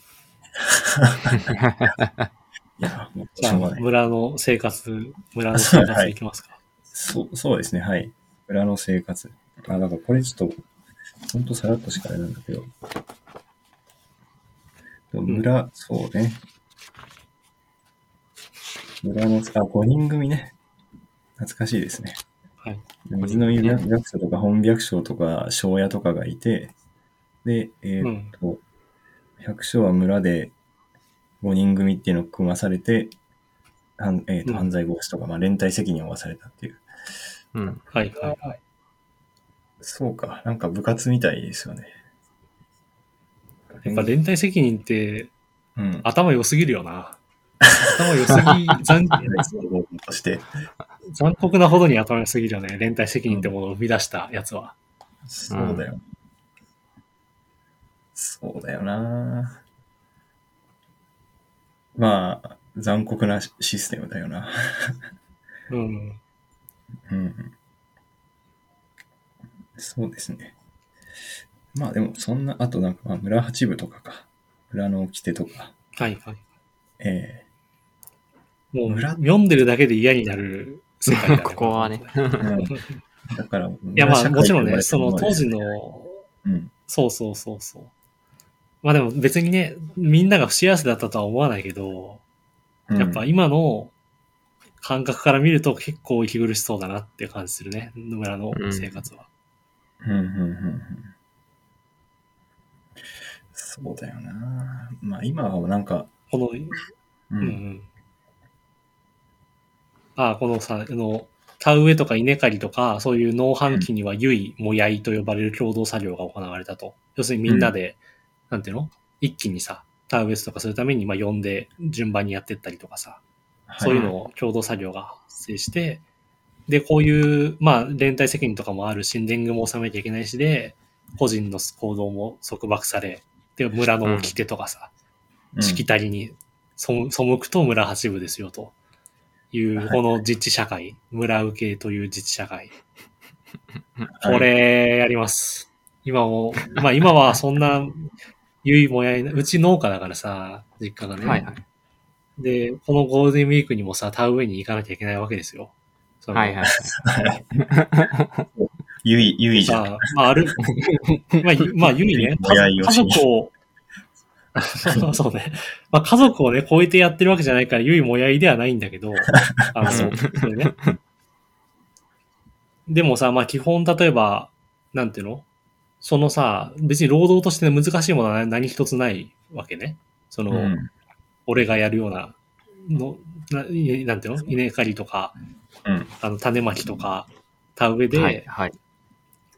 (laughs) いや、もうじゃあしょうがない。村の生活、村の生活 (laughs) いきますか。そう、そうですね、はい。村の生活。あ、だからこれちょっと、ほんとさらっとしかあれなんだけど。でも村、そうね。村の、あ、5人組ね。懐かしいですね。はい。水の湯百百姓とか本百姓とか庄屋とかがいて、で、えーっと、百姓は村で5人組っていうのを組まされて、はんえーっとうん犯罪防止とか、まあ、連帯責任を負わされたっていう。うん。はいはいはい。そうか、なんか部活みたいですよね。やっぱ連帯責任ってうん。頭良すぎるよな。頭良すぎ、残 (laughs) として。残酷なほどに頭良すぎるよね。連帯責任ってものを生み出したやつは。そうだよ。そうだよな。まあ、残酷なシステムだよな。うん。うん。そうですね。まあでも、そんな、あとなんか、まあ、村八部とかか。村の掟とか。はいはい。えもう村読んでるだけで嫌になる世界だね。(laughs) ここはね。えうんだから、い (laughs) いやまあもちろんね、その当時の、うん。そうそうそうそう。まあでも別にね、みんなが不幸せだったとは思わないけど、うんやっぱ今の感覚から見ると結構息苦しそうだなって感じするね、村の生活は。うんうんうんうんそうだよな。まあ今はなんか、この、ううんうん。ああ、このさ、あの、田植えとか稲刈りとか、そういう農繁期にはゆい、もやいと呼ばれる共同作業が行われたと。要するにみんなで、なんていうの？一気にさ、田植えとかするために、まあ、呼んで順番にやってったりとかさ、そういうのを共同作業が発生して、で、こういう、まあ、連帯責任とかもあるし、年貢も納めなきゃいけないしで、個人の行動も束縛され、で、村の掟とかさ、うんしきたりに背背くと村八部ですよという、この実地社会、村受けという実地社会。これやります。今も、まあ今はそんな、(laughs) ゆいもやいな、うち農家だからさ、実家がね。はいはい。で、このゴールデンウィークにもさ、田植えに行かなきゃいけないわけですよ。はいはい。(laughs) ゆい、ゆいじゃん。まあ、ある、(laughs) まあ、ゆまあ、ゆいね、家族を、(laughs) そうね。まあ、家族をね、超えてやってるわけじゃないから、ゆいもやいではないんだけど、あの、それね。でもさ、まあ、基本、例えば、なんていうの？そのさ、別に労働として難しいものは何一つないわけね。その、うん。俺がやるような、の、ななんていうの？稲刈りとか、うん。あの、種まきとか、田植えで、はいはい。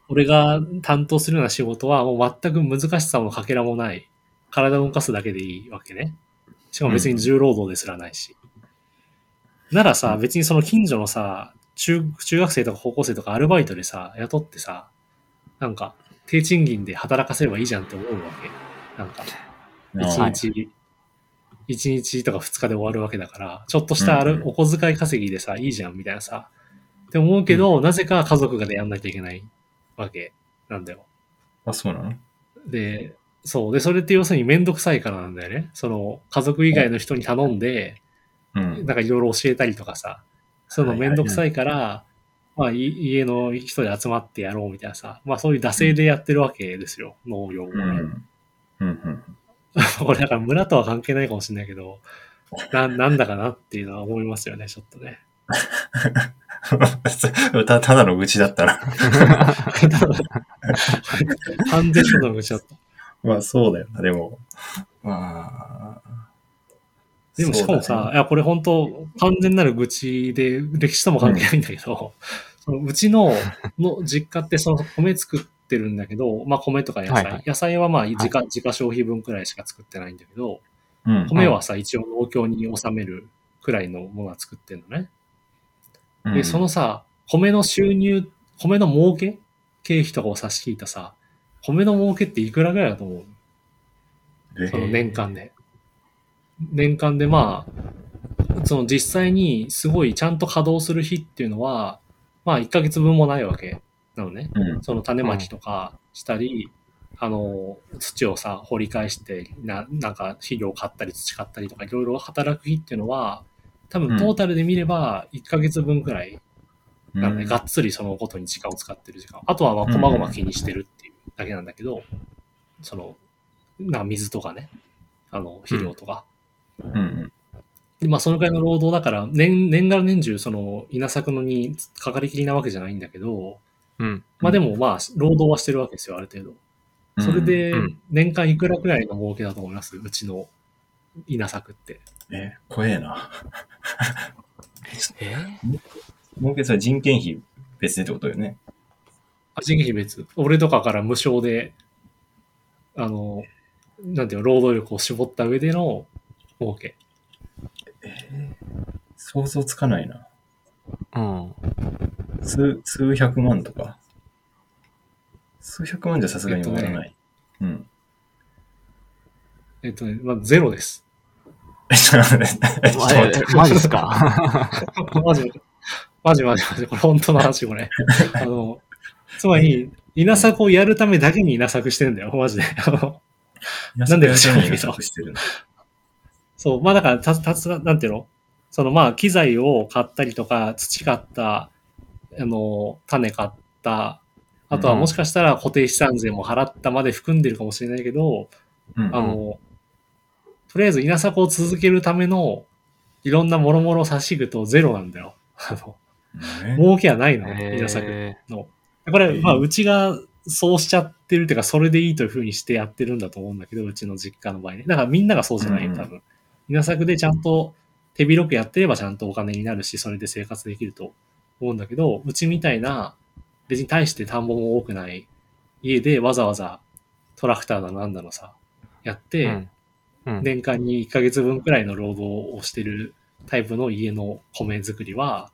俺が担当するような仕事はもう全く難しさもかけらもない。体を動かすだけでいいわけね。しかも別に重労働ですらないし。ならさ、別にその近所のさ、中、中学生とか高校生とかアルバイトでさ、雇ってさ、なんか、低賃金で働かせればいいじゃんって思うわけ。なんか、一あ日、一日とか二日で終わるわけだから、ちょっとしたあるうんうんお小遣い稼ぎでさ、いいじゃんみたいなさ。って思うけど、なぜか家族がでやんなきゃいけないわけなんだよ。あ、そうなの？で、そう。で、それって要するにめんどくさいからなんだよね。その、家族以外の人に頼んで、うん。なんかいろいろ教えたりとかさ、そういうのめんどくさいから、まあ、い家の人で集まってやろうみたいなさ、まあそういう惰性でやってるわけですよ、農業をね。うん。うん。うん。これだから村とは関係ないかもしれないけど、な、なんだかなっていうのは思いますよね、ちょっとね。(laughs) たただの愚痴だったら。(laughs) 完全の愚痴だった。(laughs) まあそうだよな、でも。まあ。でもしかもさ、いや、これ本当完全なる愚痴で、歴史とも関係ないんだけど、そのうちの、の実家ってその米作ってるんだけど、まあ米とか野菜。はいはい野菜はまあ自家、自家消費分くらいしか作ってないんだけど、うん。米はさ、一応農協に納めるくらいのものは作ってんのね。うんで、そのさ、米の収入、米の儲け経費とかを差し引いたさ、米の儲けっていくらぐらいだと思うその年間で。年間でまあ、その実際にすごいちゃんと稼働する日っていうのは、まあ1ヶ月分もないわけなのね。うん。その種まきとかしたり、あの、土をさ、掘り返して、な、なんか肥料買ったり土買ったりとかいろいろ働く日っていうのは、多分トータルで見れば1ヶ月分くらいなのね、がっつりそのことに時間を使ってる時間。あとはまあ、うん細々気にしてるっていうだけなんだけど、その、な水とかね、あの、肥料とか。うんうん。でまあ、そのくらいの労働だから、年、年がら年中、その、稲作のにかかりきりなわけじゃないんだけど、うん。まあでもまあ、労働はしてるわけですよ、ある程度。それでうん、年間いくらくらいの儲けだと思います？うちの稲作って。え、怖えな。え？儲けそれ人件費別でってことよね。あ、人件費別。俺とかから無償で、あの、なんていうの、労働力を絞った上での儲け。想像つかないな。うん。数、数百万とか。数百万じゃさすがに終わらない。うん。えっとね、まあ、ゼロです。(laughs) え、ちょっと待って。マジっすか？(laughs) マジ、マジマジマジ、これ本当の話、これ。あの、つまり、稲作をやるためだけに稲作してんだよ、マジで。あのなんでか知らないけど安くしてるの？そう、まあだから、た、たつ、なんていうの？そのまあ、機材を買ったりとか、土買った、あの、種買った、あとはもしかしたら固定資産税も払ったまで含んでるかもしれないけど、うんあの、とりあえず稲作を続けるための、いろんなもろもろ差し引くとゼロなんだよ。あの、ね儲けはないの、稲作えの。これ、えーまあ、うちがそうしちゃってるっていうか、それでいいというふうにしてやってるんだと思うんだけど、うちの実家の場合ね。だからみんながそうじゃない多分。稲作でちゃんと手広くやってればちゃんとお金になるし、それで生活できると思うんだけど、うちみたいな、別に対して田んぼも多くない家でわざわざトラクターだなんだのさ、やって、うん。うん。年間に1ヶ月分くらいの労働をしてるタイプの家の米作りは、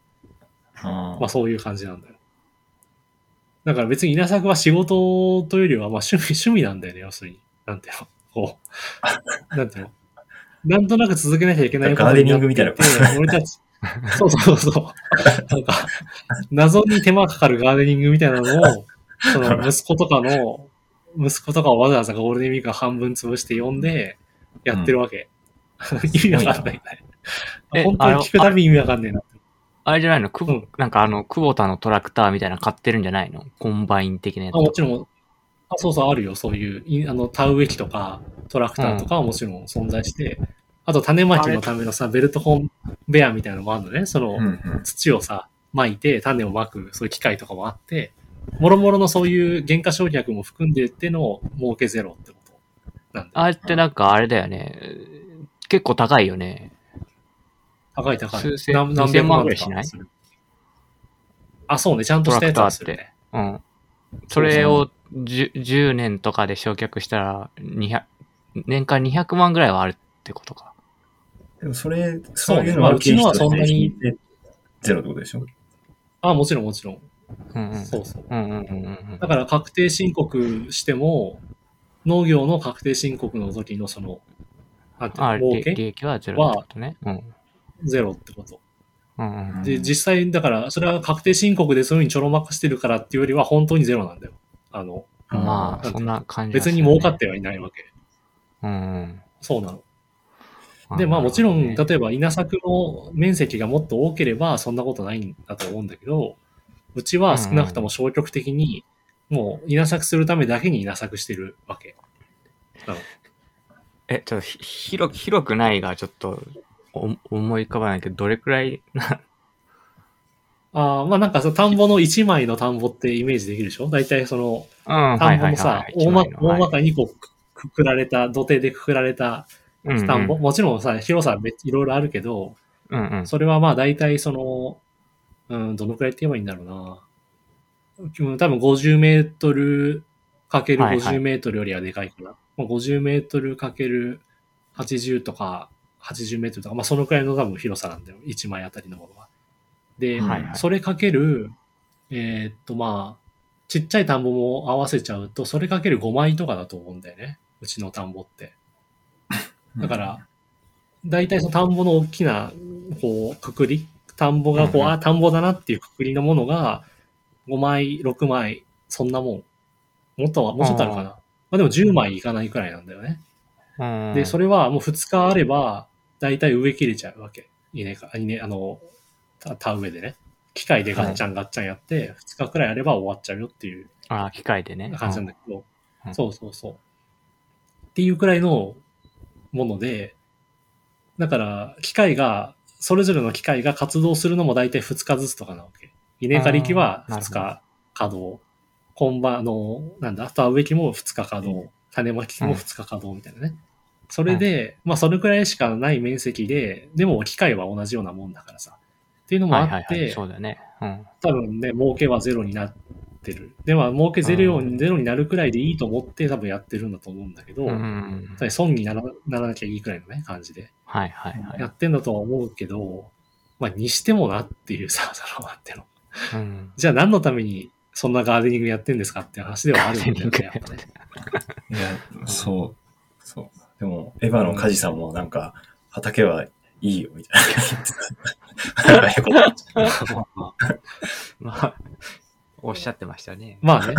あまあそういう感じなんだよ。だから別に稲作は仕事というよりはまあ趣味、趣味なんだよね、要するに。なんていうの？こう。(laughs) なんていうの？なんとなく続けなきゃいけないガーデニングみたいな俺たち、そうそうそう。なんか、謎に手間かかるガーデニングみたいなのを、その (laughs) 息子とかの、息子とかをわざわざゴールデンウィーク半分潰して呼んで、やってるわけ。(laughs) 意味わかんない (laughs) 本当に聞くたび意味わかんねえな。あれじゃないの？くぼ、うんなんかあの、久保田のトラクターみたいなの買ってるんじゃないの？コンバイン的なやつあ。もちろん、あそうそう、あるよ。そういう、いあの、田植え機とか、トラクターとかはもちろん存在して、あと種まきのためのさ、ベルトコンベアみたいなのもあるのね。その。土をさ、巻いて種をまく、そういう機械とかもあって、もろもろのそういう原価償却も含んでっての儲けゼロってことなんだよ。あれってなんかあれだよね。結構高いよね。高い高い。数千何何2000百万ぐらいしない？あ、そうね。ちゃんとしたやつはするね。うん。それを 10, 10年とかで焼却したら、200、年間200万ぐらいはあるってことか。でもそれ、そそうういうのまあうちのはそんなにゼロってことでしょ？あ、もちろんもちろん。うんうん。そうそう。うんうんうんうんだから確定申告しても、農業の確定申告の時のその、なんていうああ、の、儲利利け益はゼロってことね。うん。ゼロってこと。うんうん。で、実際、だから、それは確定申告でそういうふうにちょろまかしてるからっていうよりは本当にゼロなんだよ。あの、まあ、うんそんな感じ、別に儲かってはいないわけ。うんうん。そうなの。で、まあもちろん、例えば稲作の面積がもっと多ければそんなことないんだと思うんだけど、うちは少なくとも消極的に、もう稲作するためだけに稲作してるわけ。え、ちょっとひ広く、広くないがちょっとお思い浮かばないけど、どれくらいな、ああ、まあなんかその田んぼの1枚の田んぼってイメージできるでしょ？大体そのうん、田んぼもさ、大ま大まかかにこうくくくられた、土手でくくられた田んぼ、もちろんさ、広さはいろいろあるけど、うんうん。それはまあ大体その、うん、どのくらいって言えばいいんだろうな。うん多分50メートルかけるはいはい50メートルよりはでかいかな。まあ50メートルかける80とか80メートルとか、まあそのくらいの多分広さなんだよ。1枚あたりのものは。で、はいはいそれかける、えーっとまあ、ちっちゃい田んぼも合わせちゃうと、それかける5枚とかだと思うんだよね。うちの田んぼって。だから、大体その田んぼの大きな、こう、くくり、田んぼがこう、うんうんあ、田んぼだなっていうくくりのものが、5枚、6枚、そんなもん。もっとは、もうちょっとあるかな。まあでも10枚いかないくらいなんだよね。うんで、それはもう2日あれば、大体植え切れちゃうわけ。稲か、稲、あの、田田植えでね。機械でガッチャンガッチャンやって、2日くらいあれば終わっちゃうよっていうあ機械でね。感じなんだけど、うんそうそうそう。っていうくらいのもので、だから、機械が、それぞれの機械が活動するのも大体2日ずつとかなわけ。稲刈り機はあーなる2日稼働。本場の、なんだ、田植え機も2日稼働。種まき機も2日稼働みたいなね。それで、まあそれくらいしかない面積で、でも機械は同じようなもんだからさ。っていうのもあって、はいはいはい。そうだよね。うん。多分ね、儲けはゼロになってる。でも、儲けゼロにゼロになるくらいでいいと思って多分やってるんだと思うんだけど、うん損にならならなきゃいいくらいのね、感じで。はいはいはい。やってんだとは思うけど、まあ、にしてもなっていうさ、(laughs) その、なんていうの。うん。じゃあ何のためにそんなガーデニングやってんですかっていう話ではあるんだよね、やっぱね。いや、そう、そう。でも、エヴァのカジさんもなんか、畑はいいよ、みたいな。(laughs) (laughs) まあ、おっしゃってましたね。まあね。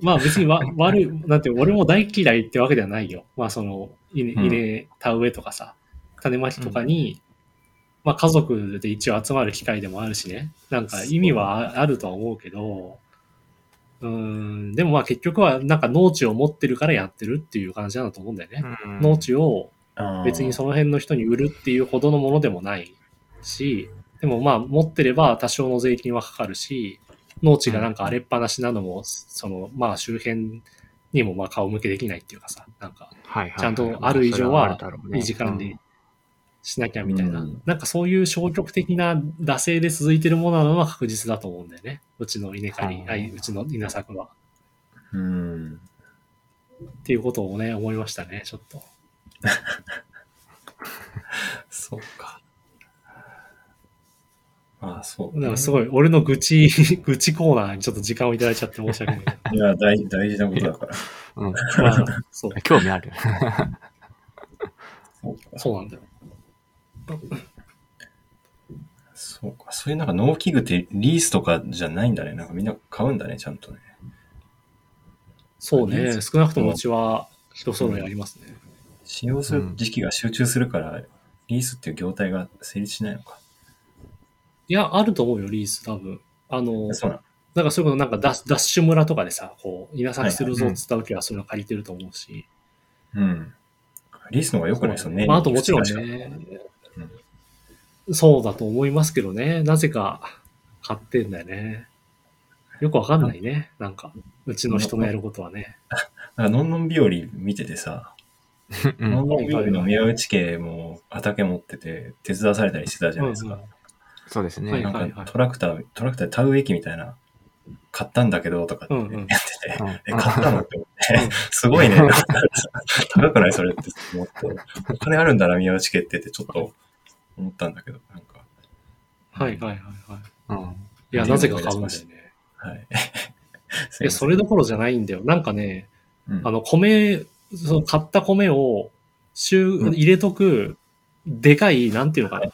まあ別にわ悪い、なんて俺も大嫌いってわけではないよ。まあその、稲、うん稲田植えとかさ、種まきとかに、まあ家族で一応集まる機会でもあるしね。なんか意味はああるとは思うけど、うーん、でもまあ結局はなんか農地を持ってるからやってるっていう感じなんだと思うんだよね。うん農地を別にその辺の人に売るっていうほどのものでもないし、でもまあ持ってれば多少の税金はかかるし、農地がなんか荒れっぱなしなのも、そのまあ周辺にもまあ顔向けできないっていうかさ、なんかちゃんとある以上はいい時間でしなきゃみたいな、うんなんかそういう消極的な惰性で続いてるものなのは確実だと思うんだよね。うちの稲刈り、はいはいうちの稲作は。うん。っていうことをね、思いましたね、ちょっと。(laughs) そうか。ああ、そう、なんかすごい、俺の愚痴、(laughs) 愚痴コーナーにちょっと時間をいただいちゃって申し訳ない。いや、大大事なことだから。うん。まあ、そう、興味ある。(laughs) そうか。そうなんだよ。そうか。そういうなんか農機具ってリースとかじゃないんだね。なんかみんな買うんだね、ちゃんとね。そうね、少なくともうちは人揃いありますね。使用する時期が集中するから、リースっていう業態が成立しないのか。いや、あると思うよ、リース、多分。あの、そうなの。なんかそういうこと、なんかダッダッシュ村とかでさ、こう、稲作するぞはいはいっつった時はそういうの借りてると思うし。うん。リースの方が良くないですよね。まあ、あともちろん確かね、そうだと思いますけどね、なぜか買ってんだよね。よくわかんないね、なんか、うちの人のやることはね。(laughs) なんか、のんのん日和見ててさ、うんのんのん日和の宮内家も畑持ってて、手伝わされたりしてたじゃないですか。そうですね。はいなんはいかトラクター、トラクターで田植え機みたいな、買ったんだけどとかってうんうんやってて、うんえ、買ったのって思ってうん、すごいね。高くないそれって思って、お金あるんだな、宮内家ってってちょっと思ったんだけど、なんか。はいはいはいはい。うん。いや、なぜか買うんだよね。はい。(laughs) いや、それどころじゃないんだよ。なんかね、うんあの、米、その買った米を、週、うん入れとく、でかい、なんていうのかな、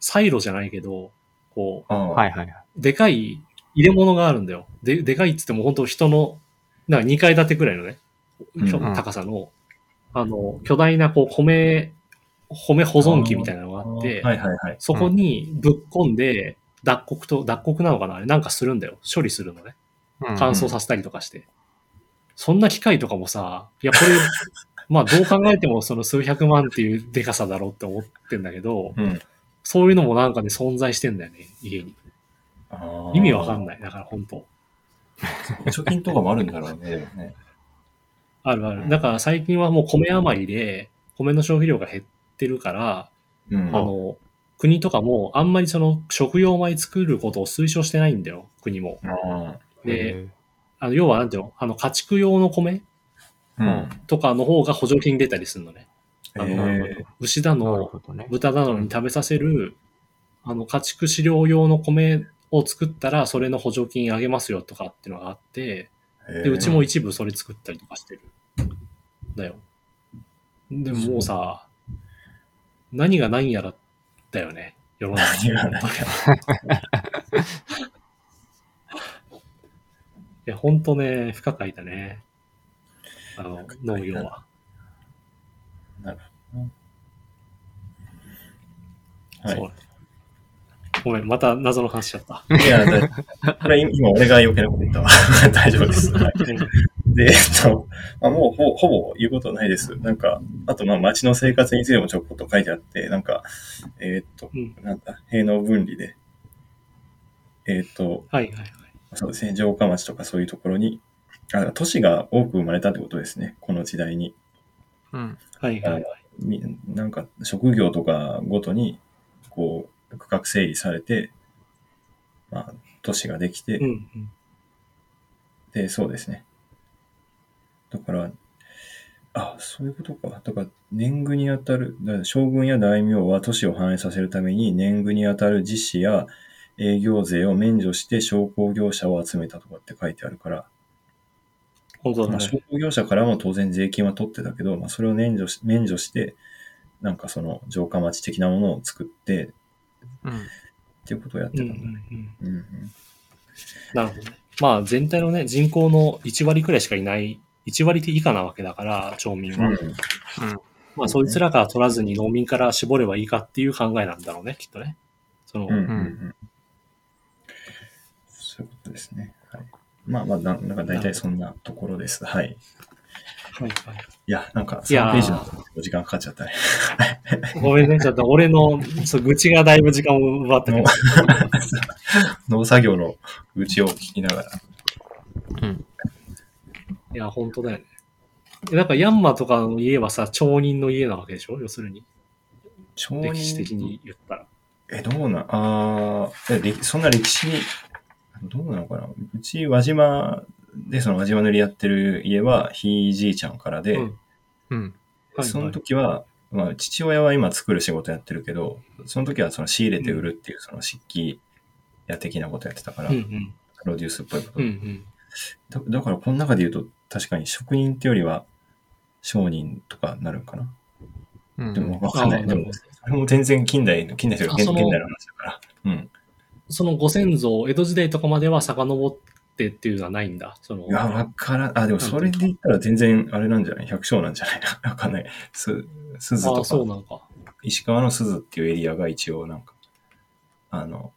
サイロじゃないけど、こああはいはい。う、でかい入れ物があるんだよ。で、でかいっつっても本当人の、なんか2階建てくらいのね、高さの、あの、巨大な、こう、米、米保存器みたいなのがあって、はいはいはい。そこにぶっ込んで、脱穀と、脱穀なのかな？あれなんかするんだよ。処理するのね。乾燥させたりとかして。そんな機械とかもさ、いや、これ、(laughs) まあどう考えてもその数百万っていうデカさだろうって思ってんだけど、うん。そういうのもなんかね、存在してんだよね、家に。あ意味わかんい。ない。だから本当貯金とかもあるんだろうね。あるある。だから最近はもう米余りで、米の消費量が減ってるから、うん。あの、国とかもあんまりその食用米作ることを推奨してないんだよ、国も。あで、あの要はなんていうの？あの家畜用の米あ。うん。とかの方が補助金出たりするのね。あのえ牛だの。豚なのに食べさせる、あの、家畜飼料用の米を作ったら、それの補助金あげますよとかっていうのがあって、ーで、うちも一部それ作ったりとかしてる。だよ。でももうさ、何が何やらだよね。世の中何が何や (laughs) いや、ほんとね、不可解だね。あの、農業は。はい。そう。ごめん、また謎の話しちゃった。いや、だこれ今俺が余計なこと言ったわ。(laughs) 大丈夫です。はいで、えっと、まあ、もうほほぼ言うことないです。なんか、あと、まあ、街の生活についてもちょこっと書いてあって、なんか、えーっと、うんなんだ、併農分離で、えーっと、はいはいはい。そうですね、城下町とかそういうところに、あ都市が多く生まれたってことですね、この時代に。うん。はいはいはい。みなんか、職業とかごとに、こう、区画整理されて、まあ、都市ができて、うんうん。で、そうですね。だから、あ、そういうことか。だから、年貢にあたる、将軍や大名は都市を反映させるために、年貢にあたる実施や営業税を免除して商工業者を集めたとかって書いてあるから、まあ、本当だね。商工業者からも当然税金は取ってたけど、まあ、それを免除し免除して、なんかその城下町的なものを作って、うん。っていうことをやってうんうんたんだね。うん。うんうんなるほどね。まあ全体のね、人口の1割くらいしかいない、1割以下なわけだから、町民は。うんまあそいつらから取らずに農民から絞ればいいかっていう考えなんだろうね、きっとね。その、うんうんうんそういうことですね。はい、まあまあな、なんか大体そんなところです。はい。はいはいいや、なんかいやー3ページのお時間かかっちゃったね。ごめんね、ちょっと俺のそう愚痴がだいぶ時間を奪ったけど。(laughs) 農作業のうちを聞きながら。うん。いや、本当だよね。なんかヤンマとかの家はさ、町人の家なわけでしょ？要するに。町人？歴史的に言ったら。え、どうな、ああ、そんな歴史、どうなのかな？うち輪島でその輪島塗りやってる家はひいじいちゃんからで、うんうん。はいその時は、まあ、父親は今作る仕事やってるけど、その時はその仕入れて売るっていうその漆器屋的なことやってたから、うんうん。プロデュースっぽいこと、うんうん。だだからこの中で言うと確かに職人ってよりは商人とかなるんかな？うん。でもわかんない。でもそれも全然近代の、近代というか現代の話だから。うん。そのご先祖、江戸時代とかまでは遡ってっていうのはないんだ。そのいや、わからん。あ、でもそれで言ったら全然あれなんじゃない？百姓なんじゃないわかんない。す、鈴とああ、そうか、なんか。石川の鈴っていうエリアが一応なんか、あの、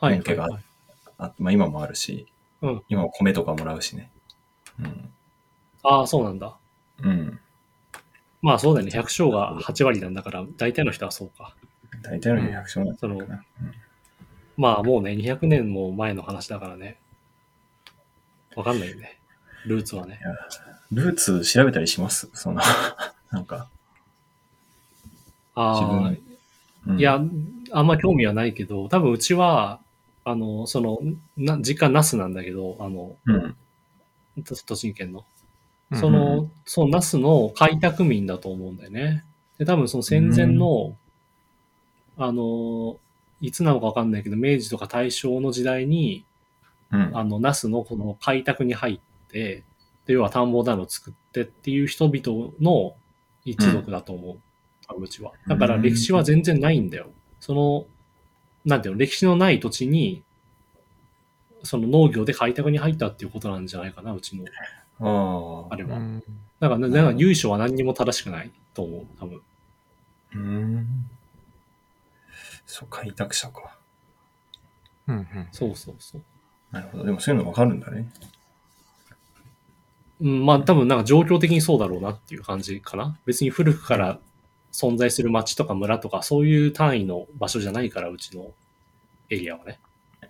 はい、はいはい。あまあ今もあるし、うん今は米とかもらうしね。うん。ああ、そうなんだ。うん。まあそうだよね。百姓が8割なんだから、大体の人はそうか。大体の人百姓なんそのだな。まあもうね、200年も前の話だからね。わかんないよね。ルーツはね。ルーツ調べたりします？その、(laughs) なんか。ああ自、うんいや、あんま興味はないけど、多分うちは、あの、その、な実家ナスなんだけど、あの、うん。と栃木県の。うんその、そのナスの開拓民だと思うんだよね。で、多分その戦前の、あの、いつなのかわかんないけど、明治とか大正の時代に、うん。あの、ナスのこの開拓に入って、で、要は田んぼダムを作ってっていう人々の一族だと思う。多分うちは。だから歴史は全然ないんだよ。その、なんていうの、歴史のない土地に、その農業で開拓に入ったっていうことなんじゃないかな、うちの、ああ。あれは。うん。だから、だから由緒は何にも正しくないと思う、多分。うん。そう、開拓者か。うん。うんそうそうそう。なるほど。でもそういうのわかるんだね。うん、まあ多分なんか状況的にそうだろうなっていう感じかな。別に古くから存在する町とか村とかそういう単位の場所じゃないから、うちのエリアはね。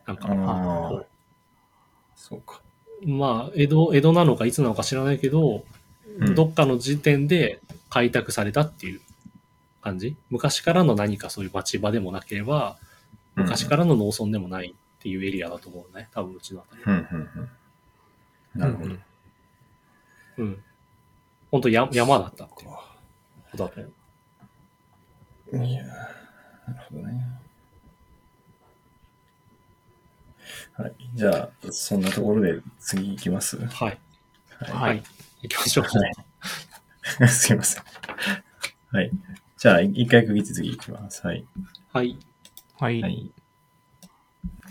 なんか、あ。そうか。うまあ、江戸、江戸なのかいつなのか知らないけど、うんどっかの時点で開拓されたっていう感じ？昔からの何かそういう町場でもなければ、昔からの農村でもないっていうエリアだと思うね。多分うちのあたり。うんうんうん。なるほど。うん。本当や山だったっていうことだ。いやーなるほどね。はい。じゃあ、そんなところで次行きます？はい。ははい。行きましょう。い。(laughs) すいません。はい。じゃあ、一回区切って次行きます。はい。はい。はい。はい。